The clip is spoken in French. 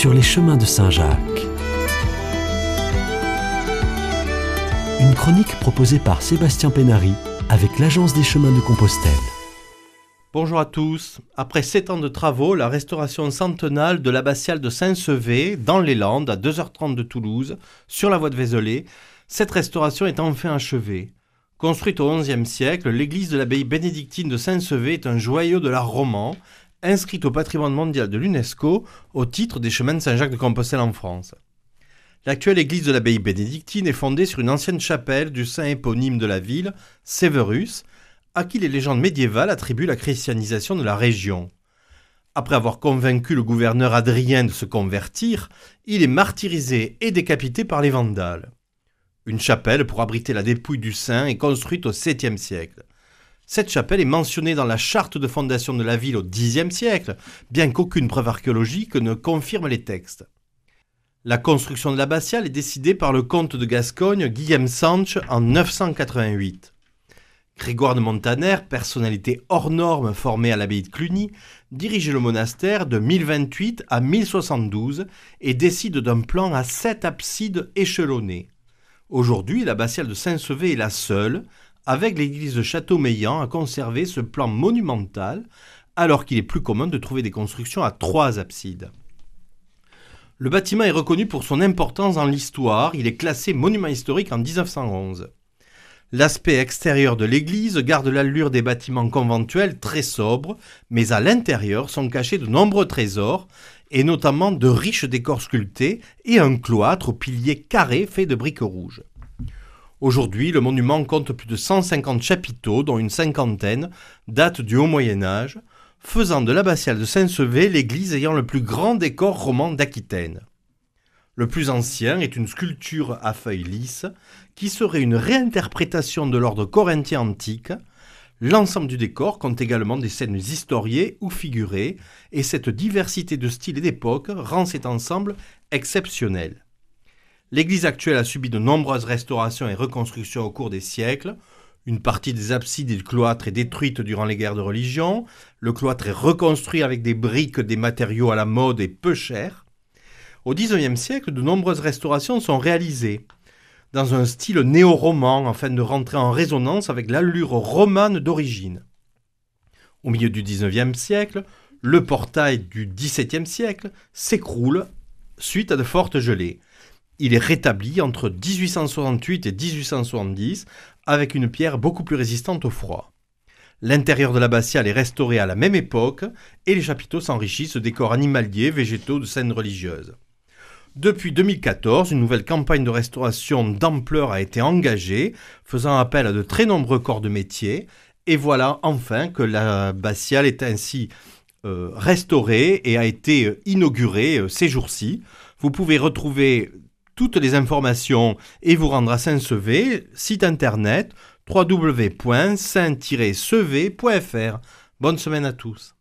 sur les chemins de Saint-Jacques. Une chronique proposée par Sébastien Pénary avec l'Agence des chemins de Compostelle. Bonjour à tous. Après sept ans de travaux, la restauration centenale de l'abbatiale de Saint-Sevé, dans les Landes, à 2h30 de Toulouse, sur la voie de Vézelay, cette restauration est enfin achevée. Construite au XIe siècle, l'église de l'abbaye bénédictine de Saint-Sevé est un joyau de l'art roman, inscrite au patrimoine mondial de l'UNESCO au titre des chemins de Saint-Jacques de Compostelle en France. L'actuelle église de l'abbaye bénédictine est fondée sur une ancienne chapelle du saint éponyme de la ville, Severus, à qui les légendes médiévales attribuent la christianisation de la région. Après avoir convaincu le gouverneur Adrien de se convertir, il est martyrisé et décapité par les Vandales. Une chapelle pour abriter la dépouille du saint est construite au 7e siècle. Cette chapelle est mentionnée dans la charte de fondation de la ville au Xe siècle, bien qu'aucune preuve archéologique ne confirme les textes. La construction de l'abbatiale est décidée par le comte de Gascogne Guillaume Sanche en 988. Grégoire de Montaner, personnalité hors norme formée à l'abbaye de Cluny, dirige le monastère de 1028 à 1072 et décide d'un plan à sept absides échelonnées. Aujourd'hui, l'abbatiale de Saint-Sevé est la seule, avec l'église de Châteaumeillan, à conserver ce plan monumental, alors qu'il est plus commun de trouver des constructions à trois absides. Le bâtiment est reconnu pour son importance dans l'histoire, il est classé monument historique en 1911. L'aspect extérieur de l'église garde l'allure des bâtiments conventuels très sobres, mais à l'intérieur sont cachés de nombreux trésors, et notamment de riches décors sculptés et un cloître aux piliers carrés fait de briques rouges. Aujourd'hui, le monument compte plus de 150 chapiteaux, dont une cinquantaine datent du Haut Moyen Âge, faisant de l'abbatiale de Saint-Sevé l'église ayant le plus grand décor roman d'Aquitaine. Le plus ancien est une sculpture à feuilles lisses qui serait une réinterprétation de l'ordre corinthien antique. L'ensemble du décor compte également des scènes historiées ou figurées, et cette diversité de styles et d'époques rend cet ensemble exceptionnel. L'église actuelle a subi de nombreuses restaurations et reconstructions au cours des siècles. Une partie des absides et du cloître est détruite durant les guerres de religion. Le cloître est reconstruit avec des briques, des matériaux à la mode et peu chers. Au XIXe siècle, de nombreuses restaurations sont réalisées dans un style néo-roman afin de rentrer en résonance avec l'allure romane d'origine. Au milieu du XIXe siècle, le portail du XVIIe siècle s'écroule suite à de fortes gelées. Il est rétabli entre 1868 et 1870 avec une pierre beaucoup plus résistante au froid. L'intérieur de l'abbatiale est restauré à la même époque et les chapiteaux s'enrichissent de décors animaliers, végétaux, de scènes religieuses. Depuis 2014, une nouvelle campagne de restauration d'ampleur a été engagée, faisant appel à de très nombreux corps de métier. Et voilà enfin que la Bastiale est ainsi euh, restaurée et a été euh, inaugurée euh, ces jours-ci. Vous pouvez retrouver toutes les informations et vous rendre à Saint-Sevé, site internet www.saint-sevé.fr. Bonne semaine à tous.